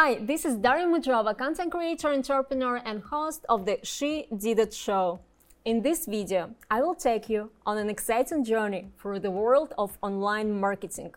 Hi, this is Daria Mudrova, content creator, entrepreneur, and host of the She Did It show. In this video, I will take you on an exciting journey through the world of online marketing.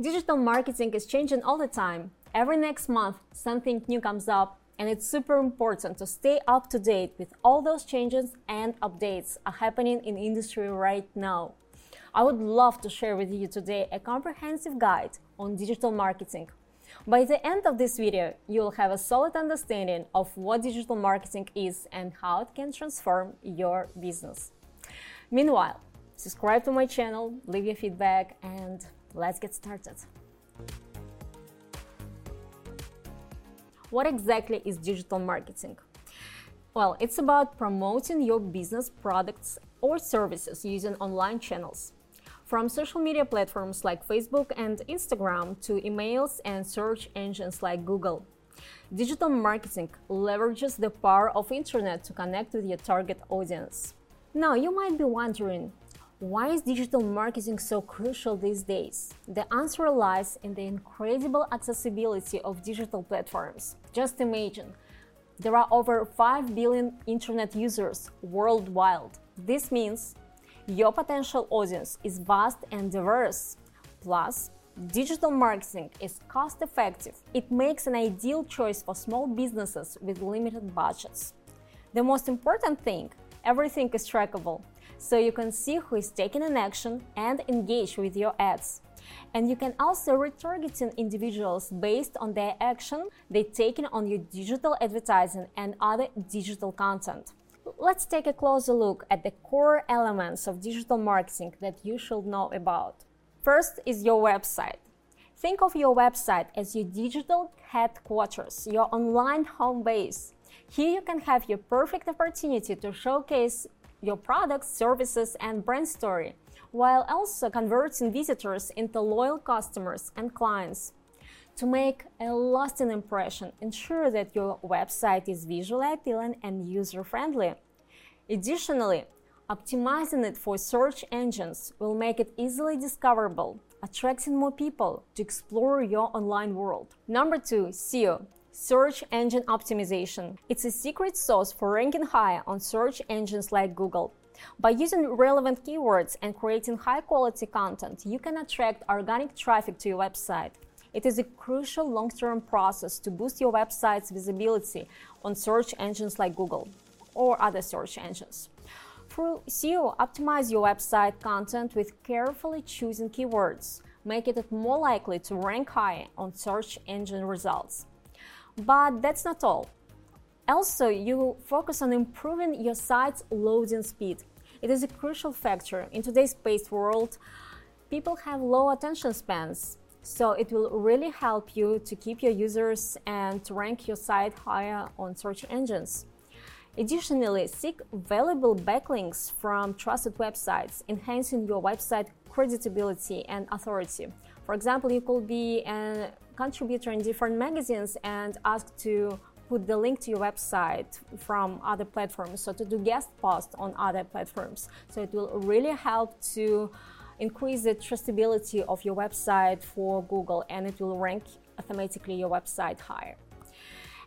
Digital marketing is changing all the time. Every next month, something new comes up, and it's super important to stay up to date with all those changes and updates are happening in industry right now. I would love to share with you today a comprehensive guide on digital marketing by the end of this video, you'll have a solid understanding of what digital marketing is and how it can transform your business. Meanwhile, subscribe to my channel, leave your feedback, and let's get started. What exactly is digital marketing? Well, it's about promoting your business products or services using online channels. From social media platforms like Facebook and Instagram to emails and search engines like Google. Digital marketing leverages the power of internet to connect with your target audience. Now, you might be wondering, why is digital marketing so crucial these days? The answer lies in the incredible accessibility of digital platforms. Just imagine, there are over 5 billion internet users worldwide. This means your potential audience is vast and diverse. Plus, digital marketing is cost effective. It makes an ideal choice for small businesses with limited budgets. The most important thing everything is trackable, so you can see who is taking an action and engage with your ads. And you can also retargeting individuals based on their action they taken on your digital advertising and other digital content. Let's take a closer look at the core elements of digital marketing that you should know about. First is your website. Think of your website as your digital headquarters, your online home base. Here you can have your perfect opportunity to showcase your products, services, and brand story, while also converting visitors into loyal customers and clients. To make a lasting impression, ensure that your website is visually appealing and user friendly. Additionally, optimizing it for search engines will make it easily discoverable, attracting more people to explore your online world. Number two, SEO. Search engine optimization. It's a secret sauce for ranking high on search engines like Google. By using relevant keywords and creating high quality content, you can attract organic traffic to your website. It is a crucial long term process to boost your website's visibility on search engines like Google or other search engines. Through SEO, optimize your website content with carefully choosing keywords, making it more likely to rank high on search engine results. But that's not all. Also, you focus on improving your site's loading speed. It is a crucial factor in today's paced world. People have low attention spans, so it will really help you to keep your users and to rank your site higher on search engines. Additionally, seek valuable backlinks from trusted websites, enhancing your website credibility and authority. For example, you could be a contributor in different magazines and ask to put the link to your website from other platforms, so to do guest posts on other platforms. So it will really help to increase the trustability of your website for Google and it will rank automatically your website higher.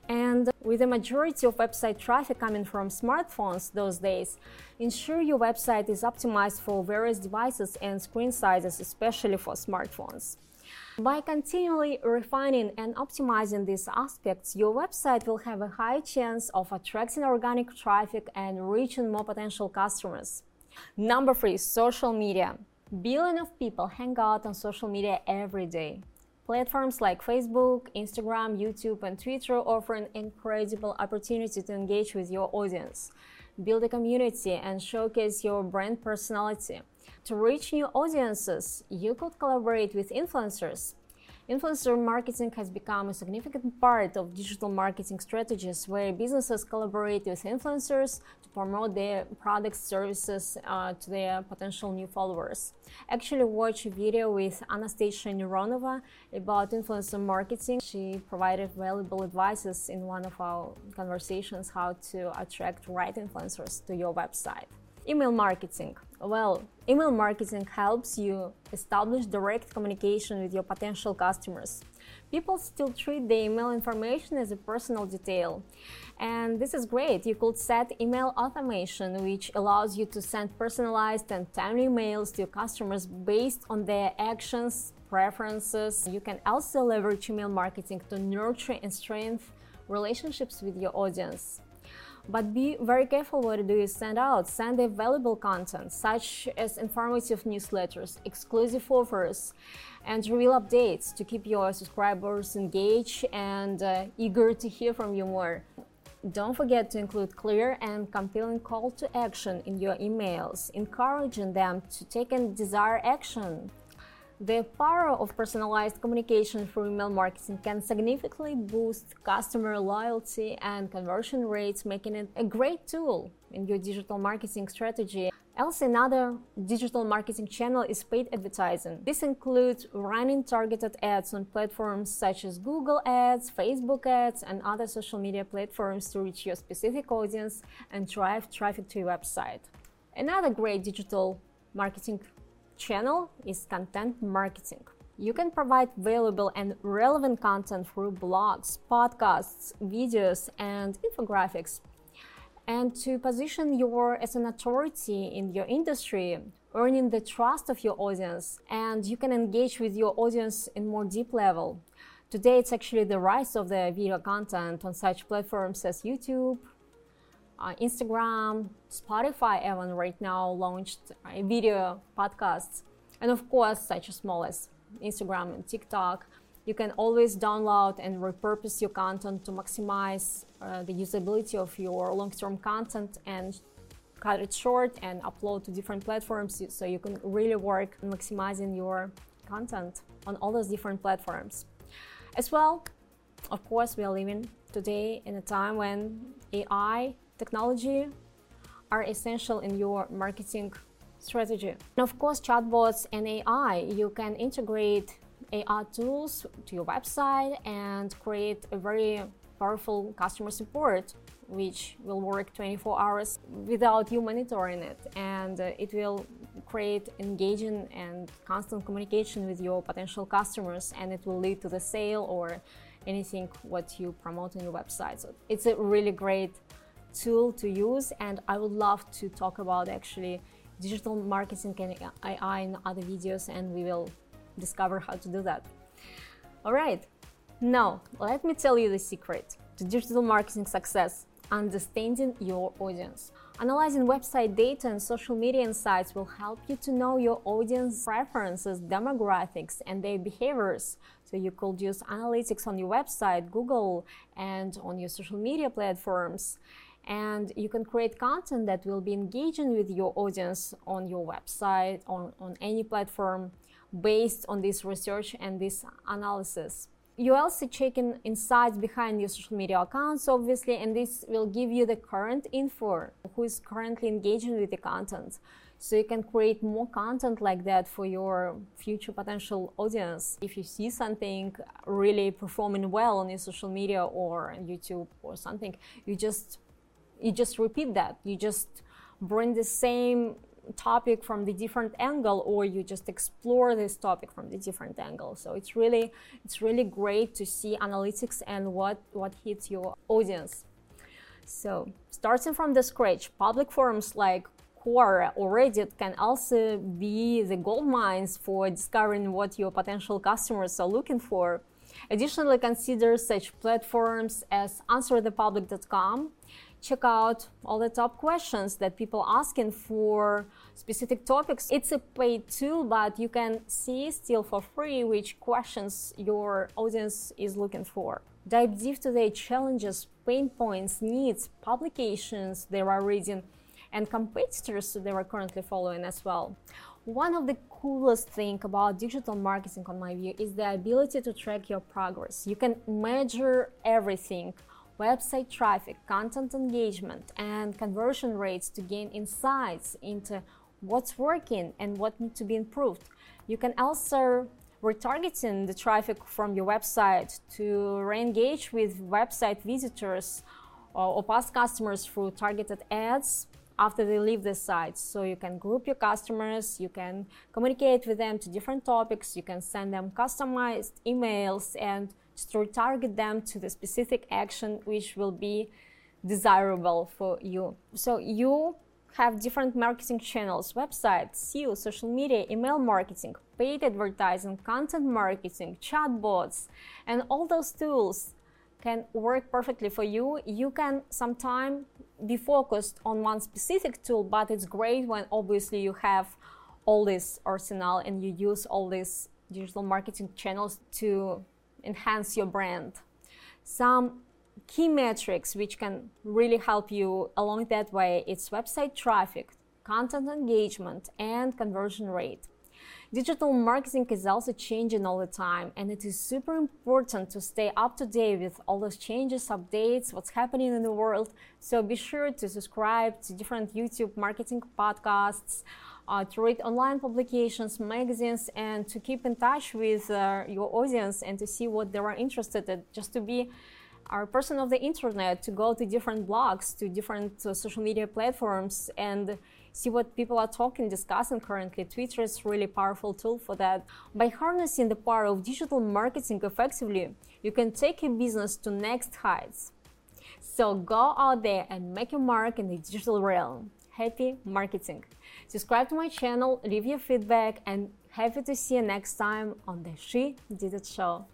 And with the majority of website traffic coming from smartphones those days, ensure your website is optimized for various devices and screen sizes, especially for smartphones. By continually refining and optimizing these aspects, your website will have a high chance of attracting organic traffic and reaching more potential customers. Number three, social media. Billions of people hang out on social media every day. Platforms like Facebook, Instagram, YouTube, and Twitter offer an incredible opportunity to engage with your audience, build a community, and showcase your brand personality. To reach new audiences, you could collaborate with influencers, Influencer marketing has become a significant part of digital marketing strategies where businesses collaborate with influencers promote their products, services uh, to their potential new followers. Actually, watch a video with Anastasia Mironova about influencer marketing. She provided valuable advices in one of our conversations how to attract right influencers to your website. Email marketing. Well, email marketing helps you establish direct communication with your potential customers. People still treat the email information as a personal detail. And this is great. You could set email automation, which allows you to send personalized and timely emails to your customers based on their actions, preferences. You can also leverage email marketing to nurture and strengthen relationships with your audience. But be very careful what do you send out. Send the valuable content, such as informative newsletters, exclusive offers, and real updates to keep your subscribers engaged and uh, eager to hear from you more. Don't forget to include clear and compelling call to action in your emails, encouraging them to take and desire action. The power of personalized communication through email marketing can significantly boost customer loyalty and conversion rates, making it a great tool in your digital marketing strategy. Also, another digital marketing channel is paid advertising. This includes running targeted ads on platforms such as Google Ads, Facebook Ads, and other social media platforms to reach your specific audience and drive traffic to your website. Another great digital marketing channel is content marketing. You can provide valuable and relevant content through blogs, podcasts, videos, and infographics. And to position you as an authority in your industry, earning the trust of your audience, and you can engage with your audience in more deep level. Today, it's actually the rise of the video content on such platforms as YouTube, uh, Instagram, Spotify, even right now launched uh, video podcasts, and of course, such as small as Instagram and TikTok. You can always download and repurpose your content to maximize uh, the usability of your long-term content and cut it short and upload to different platforms so you can really work on maximizing your content on all those different platforms. As well, of course, we are living today in a time when AI technology are essential in your marketing strategy. And of course, chatbots and AI, you can integrate AI tools to your website and create a very powerful customer support which will work 24 hours without you monitoring it and uh, it will create engaging and constant communication with your potential customers and it will lead to the sale or anything what you promote on your website so it's a really great tool to use and I would love to talk about actually digital marketing and AI in other videos and we will discover how to do that. All right, now let me tell you the secret to digital marketing success understanding your audience. Analyzing website data and social media insights will help you to know your audience preferences, demographics, and their behaviors. So you could use analytics on your website, Google, and on your social media platforms and you can create content that will be engaging with your audience on your website on, on any platform based on this research and this analysis. You also check in insights behind your social media accounts obviously and this will give you the current info who is currently engaging with the content. So you can create more content like that for your future potential audience. If you see something really performing well on your social media or youtube or something you just you just repeat that. You just bring the same topic from the different angle or you just explore this topic from the different angle. So it's really it's really great to see analytics and what what hits your audience. So starting from the scratch public forums like Quora or Reddit can also be the gold mines for discovering what your potential customers are looking for. Additionally, consider such platforms as answerthepublic.com check out all the top questions that people asking for specific topics. It's a paid tool, but you can see still for free which questions your audience is looking for. Dive deep to their challenges, pain points, needs, publications they are reading, and competitors they are currently following as well. One of the coolest thing about digital marketing on my view is the ability to track your progress. You can measure everything website traffic, content engagement, and conversion rates to gain insights into what's working and what needs to be improved. You can also retargeting the traffic from your website to re-engage with website visitors or, or past customers through targeted ads after they leave the site. So you can group your customers, you can communicate with them to different topics, you can send them customized emails and to target them to the specific action which will be desirable for you. So you have different marketing channels, websites, SEO, social media, email marketing, paid advertising, content marketing, chatbots, and all those tools can work perfectly for you. You can sometimes be focused on one specific tool, but it's great when obviously you have all this arsenal and you use all these digital marketing channels to enhance your brand. Some key metrics which can really help you along that way it's website traffic, content engagement, and conversion rate. Digital marketing is also changing all the time, and it is super important to stay up to date with all those changes, updates, what's happening in the world. So be sure to subscribe to different YouTube marketing podcasts, uh, to read online publications, magazines, and to keep in touch with uh, your audience and to see what they are interested in, just to be a person of the internet, to go to different blogs, to different uh, social media platforms, and see what people are talking, discussing currently. Twitter is a really powerful tool for that. By harnessing the power of digital marketing effectively, you can take your business to next heights. So go out there and make a mark in the digital realm. Happy marketing. Subscribe to my channel, leave your feedback, and happy to see you next time on the She Did It Show.